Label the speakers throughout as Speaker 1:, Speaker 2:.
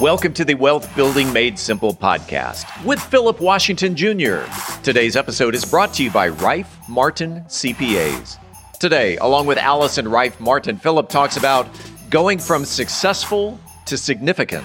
Speaker 1: Welcome to the Wealth Building Made Simple podcast with Philip Washington Jr. Today's episode is brought to you by Rife Martin CPAs. Today, along with Allison Rife Martin, Philip talks about going from successful to significant.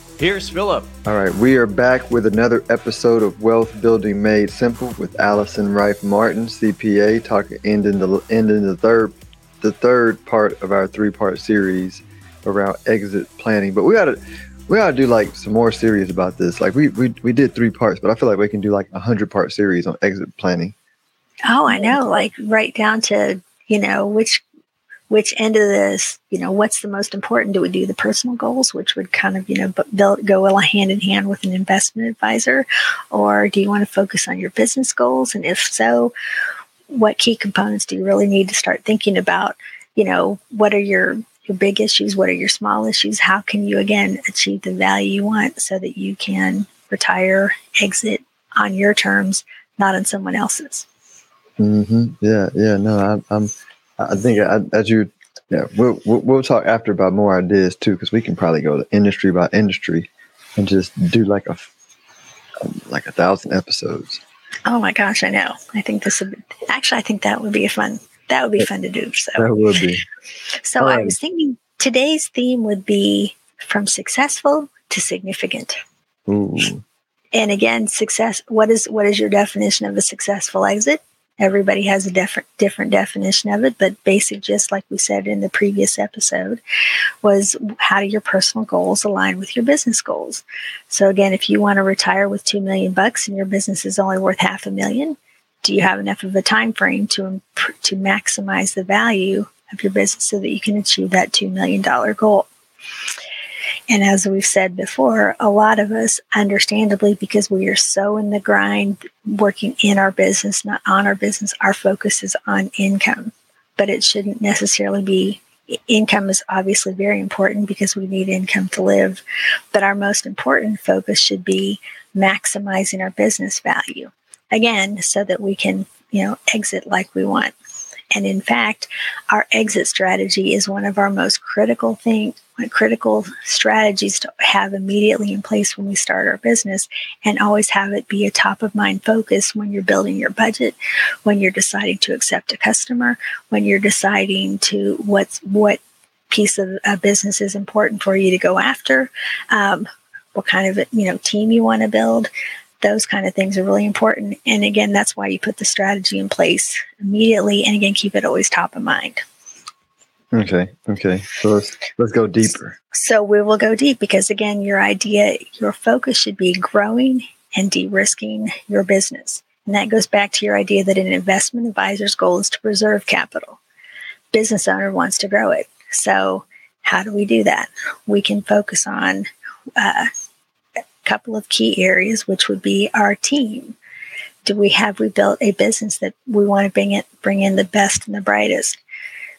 Speaker 1: Here's Philip.
Speaker 2: All right, we are back with another episode of Wealth Building Made Simple with Allison Rife Martin, CPA, talking ending the ending the third the third part of our three part series around exit planning. But we gotta we gotta do like some more series about this. Like we we we did three parts, but I feel like we can do like a hundred part series on exit planning.
Speaker 3: Oh, I know. Like right down to you know which which end of this, you know, what's the most important? Do we do the personal goals, which would kind of, you know, build, go hand in hand with an investment advisor? Or do you want to focus on your business goals? And if so, what key components do you really need to start thinking about? You know, what are your your big issues? What are your small issues? How can you again achieve the value you want so that you can retire, exit on your terms, not on someone else's?
Speaker 2: Mm-hmm. Yeah, yeah. No, I'm, I'm I think as you, yeah, we'll, we'll talk after about more ideas too, because we can probably go to industry by industry and just do like a like a thousand episodes.
Speaker 3: Oh my gosh, I know. I think this would actually. I think that would be a fun. That would be fun to do. So
Speaker 2: that would be.
Speaker 3: So I was thinking today's theme would be from successful to significant.
Speaker 2: Ooh.
Speaker 3: And again, success. What is what is your definition of a successful exit? Everybody has a different different definition of it, but basic, just like we said in the previous episode, was how do your personal goals align with your business goals? So again, if you want to retire with two million bucks and your business is only worth half a million, do you have enough of a time frame to to maximize the value of your business so that you can achieve that two million dollar goal? And as we've said before, a lot of us, understandably, because we are so in the grind, working in our business, not on our business, our focus is on income. But it shouldn't necessarily be income is obviously very important because we need income to live. But our most important focus should be maximizing our business value. Again, so that we can, you know, exit like we want. And in fact, our exit strategy is one of our most critical things critical strategies to have immediately in place when we start our business and always have it be a top of mind focus when you're building your budget when you're deciding to accept a customer when you're deciding to what's what piece of business is important for you to go after um, what kind of you know team you want to build those kind of things are really important and again that's why you put the strategy in place immediately and again keep it always top of mind
Speaker 2: Okay. Okay. So let's let's go deeper.
Speaker 3: So we will go deep because again, your idea, your focus should be growing and de-risking your business. And that goes back to your idea that an investment advisor's goal is to preserve capital. Business owner wants to grow it. So how do we do that? We can focus on uh, couple of key areas, which would be our team. Do we have we built a business that we want to bring it bring in the best and the brightest?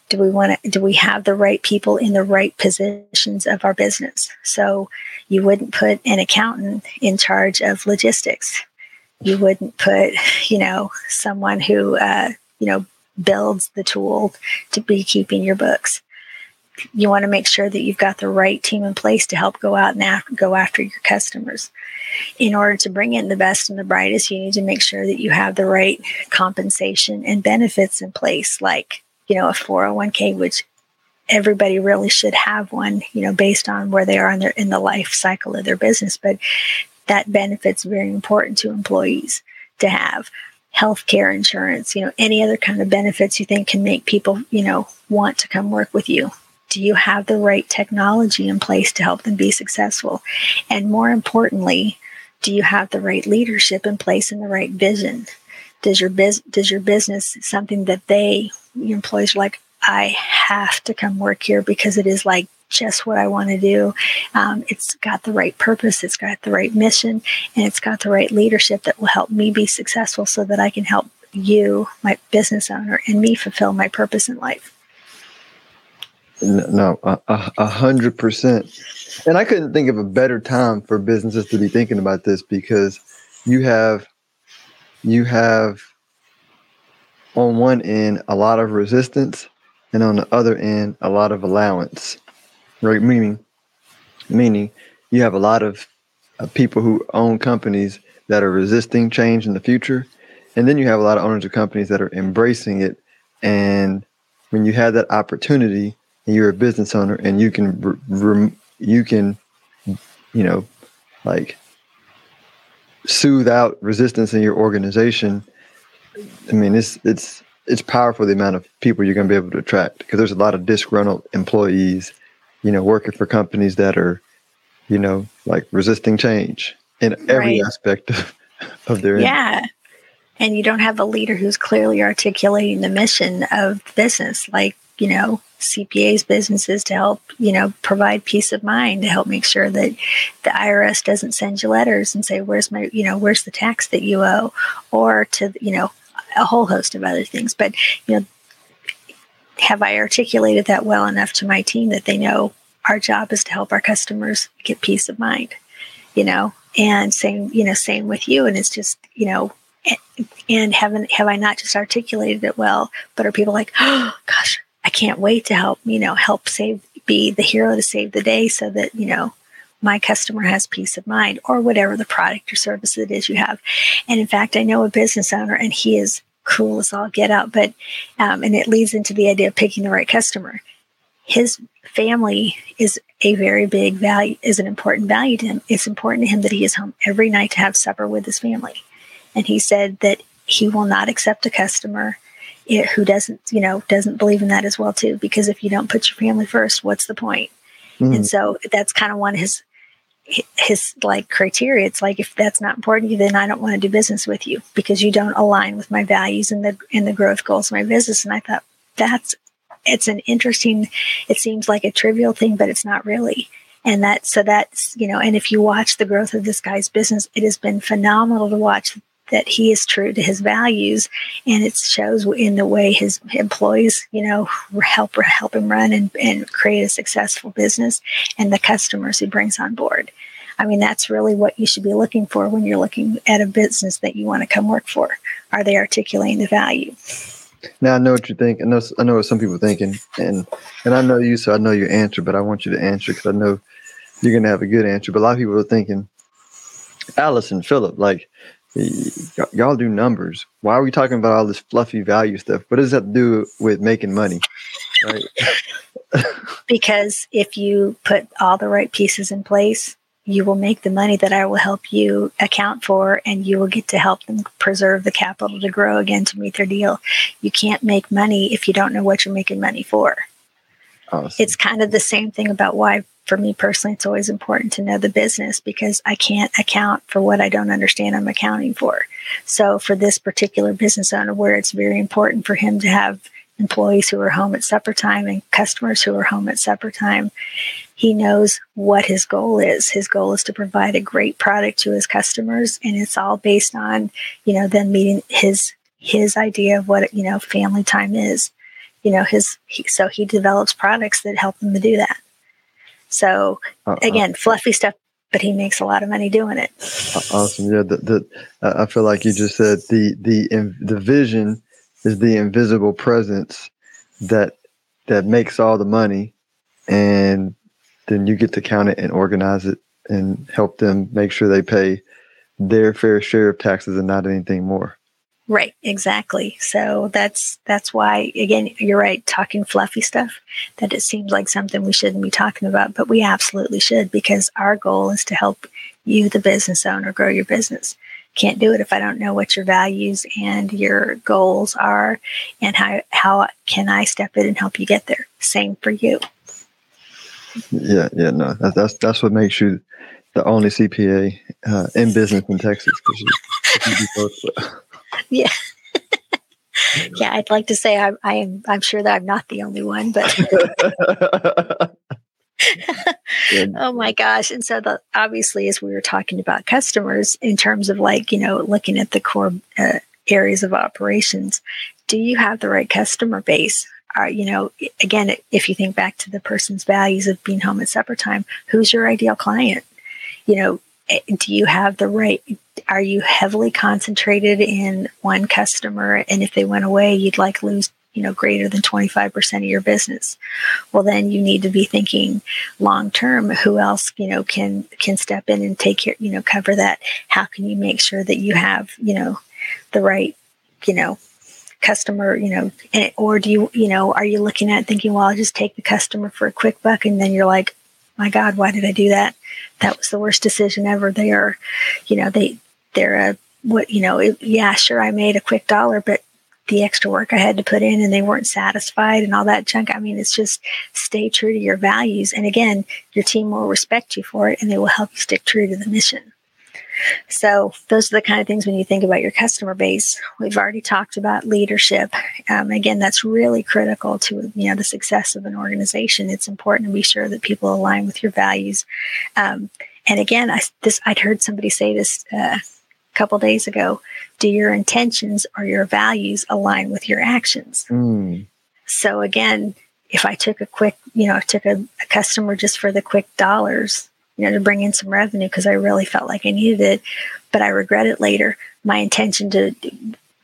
Speaker 3: do we want to do we have the right people in the right positions of our business so you wouldn't put an accountant in charge of logistics you wouldn't put you know someone who uh, you know builds the tool to be keeping your books you want to make sure that you've got the right team in place to help go out and go after your customers in order to bring in the best and the brightest you need to make sure that you have the right compensation and benefits in place like you know, a 401k, which everybody really should have one, you know, based on where they are in their in the life cycle of their business. But that benefit's very important to employees to have healthcare insurance, you know, any other kind of benefits you think can make people, you know, want to come work with you. Do you have the right technology in place to help them be successful? And more importantly, do you have the right leadership in place and the right vision? Does your biz does your business something that they your employees are like, I have to come work here because it is like just what I want to do. Um, it's got the right purpose, it's got the right mission, and it's got the right leadership that will help me be successful so that I can help you, my business owner, and me fulfill my purpose in life.
Speaker 2: No, a, hundred percent. And I couldn't think of a better time for businesses to be thinking about this because you have you have on one end a lot of resistance and on the other end a lot of allowance. Right? Meaning meaning you have a lot of uh, people who own companies that are resisting change in the future and then you have a lot of owners of companies that are embracing it and when you have that opportunity and you're a business owner and you can you can you know like soothe out resistance in your organization i mean it's it's it's powerful the amount of people you're going to be able to attract because there's a lot of disgruntled employees you know working for companies that are you know like resisting change in every right. aspect of, of their
Speaker 3: yeah and you don't have a leader who's clearly articulating the mission of the business like you know CPA's businesses to help, you know, provide peace of mind to help make sure that the IRS doesn't send you letters and say, where's my, you know, where's the tax that you owe? Or to, you know, a whole host of other things. But, you know, have I articulated that well enough to my team that they know our job is to help our customers get peace of mind, you know? And same, you know, same with you. And it's just, you know, and haven't have I not just articulated it well, but are people like, oh gosh, I can't wait to help, you know, help save, be the hero to save the day so that, you know, my customer has peace of mind or whatever the product or service it is you have. And in fact, I know a business owner and he is cool as all get out, but, um, and it leads into the idea of picking the right customer. His family is a very big value, is an important value to him. It's important to him that he is home every night to have supper with his family. And he said that he will not accept a customer it, who doesn't, you know, doesn't believe in that as well too. Because if you don't put your family first, what's the point? Mm-hmm. And so that's kind of one of his his like criteria. It's like if that's not important to you, then I don't want to do business with you because you don't align with my values and the and the growth goals of my business. And I thought that's it's an interesting. It seems like a trivial thing, but it's not really. And that so that's you know, and if you watch the growth of this guy's business, it has been phenomenal to watch that he is true to his values and it shows in the way his employees you know help help him run and, and create a successful business and the customers he brings on board i mean that's really what you should be looking for when you're looking at a business that you want to come work for are they articulating the value
Speaker 2: now I know what you think. I know I know what some people are thinking, and and I know you, so I know your answer. But I want you to answer because I know you're gonna have a good answer. But a lot of people are thinking, Allison Philip, like Y- y'all do numbers. Why are we talking about all this fluffy value stuff? What does that do with making money? Right.
Speaker 3: because if you put all the right pieces in place, you will make the money that I will help you account for, and you will get to help them preserve the capital to grow again to meet their deal. You can't make money if you don't know what you're making money for. Awesome. It's kind of the same thing about why for me personally, it's always important to know the business because I can't account for what I don't understand I'm accounting for. So for this particular business owner, where it's very important for him to have employees who are home at supper time and customers who are home at supper time, he knows what his goal is. His goal is to provide a great product to his customers, and it's all based on, you know, them meeting his his idea of what you know family time is. You know, his he, so he develops products that help them to do that. So uh, again, fluffy stuff, but he makes a lot of money doing it.
Speaker 2: Awesome. Yeah. The, the, uh, I feel like you just said the, the, the vision is the invisible presence that, that makes all the money. And then you get to count it and organize it and help them make sure they pay their fair share of taxes and not anything more.
Speaker 3: Right, exactly. So that's that's why again you're right talking fluffy stuff that it seems like something we shouldn't be talking about, but we absolutely should because our goal is to help you the business owner grow your business. Can't do it if I don't know what your values and your goals are and how how can I step in and help you get there. Same for you.
Speaker 2: Yeah, yeah, no. That, that's that's what makes you the only CPA uh, in business in Texas because you, you do both.
Speaker 3: yeah. yeah, I'd like to say I'm, I am. I'm sure that I'm not the only one, but oh my gosh. And so the, obviously, as we were talking about customers in terms of like, you know, looking at the core uh, areas of operations, do you have the right customer base? Are, you know, again, if you think back to the person's values of being home at supper time, who's your ideal client? You know, do you have the right are you heavily concentrated in one customer? And if they went away you'd like lose you know greater than 25% of your business. Well then you need to be thinking long term who else you know can can step in and take care you know cover that? How can you make sure that you have you know the right you know customer you know and, or do you you know are you looking at thinking well i'll just take the customer for a quick buck and then you're like my god why did i do that that was the worst decision ever they are you know they they're a what you know it, yeah sure i made a quick dollar but the extra work I had to put in and they weren't satisfied and all that junk. I mean, it's just stay true to your values. And again, your team will respect you for it and they will help you stick true to the mission. So those are the kind of things when you think about your customer base. We've already talked about leadership. Um, again, that's really critical to you know the success of an organization. It's important to be sure that people align with your values. Um, and again, I this I'd heard somebody say this uh, a couple days ago do your intentions or your values align with your actions? Mm. So again, if I took a quick, you know, I took a, a, customer just for the quick dollars, you know, to bring in some revenue because I really felt like I needed it, but I regret it later. My intention to,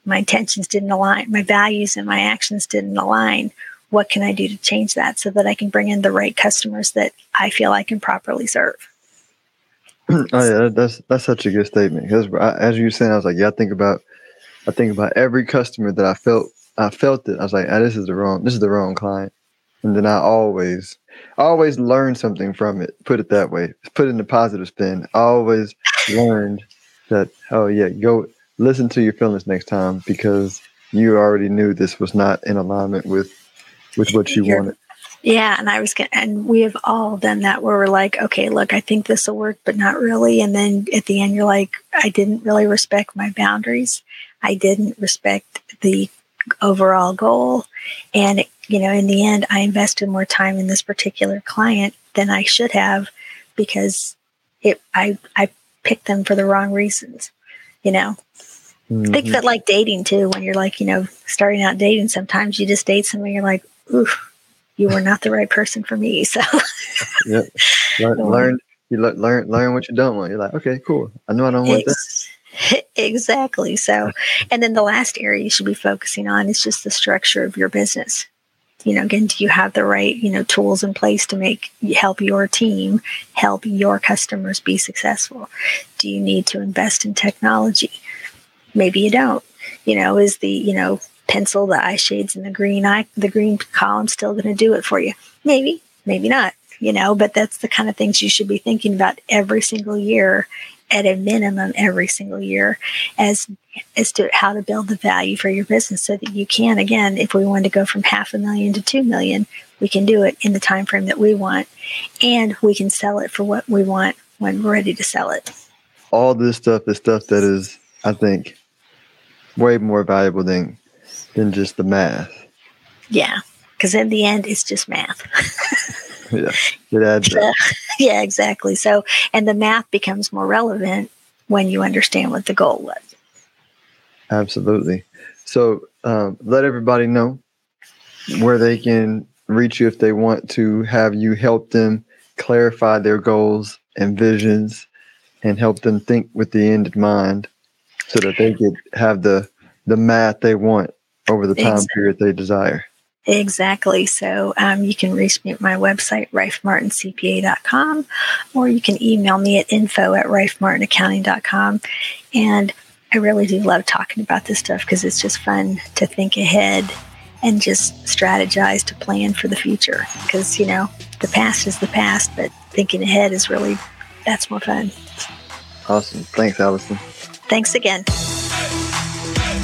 Speaker 3: my intentions didn't align, my values and my actions didn't align. What can I do to change that so that I can bring in the right customers that I feel I can properly serve?
Speaker 2: oh yeah, that's that's such a good statement. Because as you were saying, I was like, yeah, I think about, I think about every customer that I felt, I felt it. I was like, ah, this is the wrong, this is the wrong client, and then I always, always learn something from it. Put it that way. Put it in a positive spin. I always learned that. Oh yeah, go listen to your feelings next time because you already knew this was not in alignment with with what you You're, wanted.
Speaker 3: Yeah, and I was gonna, and we have all done that where we're like, okay, look, I think this will work, but not really. And then at the end, you're like, I didn't really respect my boundaries. I didn't respect the overall goal, and you know, in the end, I invested more time in this particular client than I should have because it I I picked them for the wrong reasons. You know, mm-hmm. think of it like dating too. When you're like, you know, starting out dating, sometimes you just date someone. you're like, oof you were not the right person for me. So,
Speaker 2: yeah, learn, learn, you learn, learn what you don't want. You're like, okay, cool. I know I don't want Ex-
Speaker 3: this. Exactly. So, and then the last area you should be focusing on is just the structure of your business. You know, again, do you have the right, you know, tools in place to make help your team, help your customers be successful? Do you need to invest in technology? Maybe you don't. You know, is the, you know, pencil, the eye shades, and the green eye, the green column still going to do it for you? Maybe, maybe not. You know, but that's the kind of things you should be thinking about every single year, at a minimum, every single year, as as to how to build the value for your business, so that you can, again, if we want to go from half a million to two million, we can do it in the time frame that we want, and we can sell it for what we want when we're ready to sell it.
Speaker 2: All this stuff is stuff that is, I think, way more valuable than than just the math.
Speaker 3: Yeah, because in the end, it's just math.
Speaker 2: yeah, it adds
Speaker 3: up. yeah, exactly. So, and the math becomes more relevant when you understand what the goal was.
Speaker 2: Absolutely. So, um, let everybody know where they can reach you if they want to have you help them clarify their goals and visions and help them think with the end in mind so that they could have the the math they want over the time exactly. period they desire.
Speaker 3: Exactly. So um, you can reach me at my website, rifemartincpa.com, or you can email me at info at rifemartinaccounting.com. And I really do love talking about this stuff because it's just fun to think ahead and just strategize to plan for the future. Because, you know, the past is the past, but thinking ahead is really, that's more fun.
Speaker 2: Awesome. Thanks, Allison.
Speaker 3: Thanks again.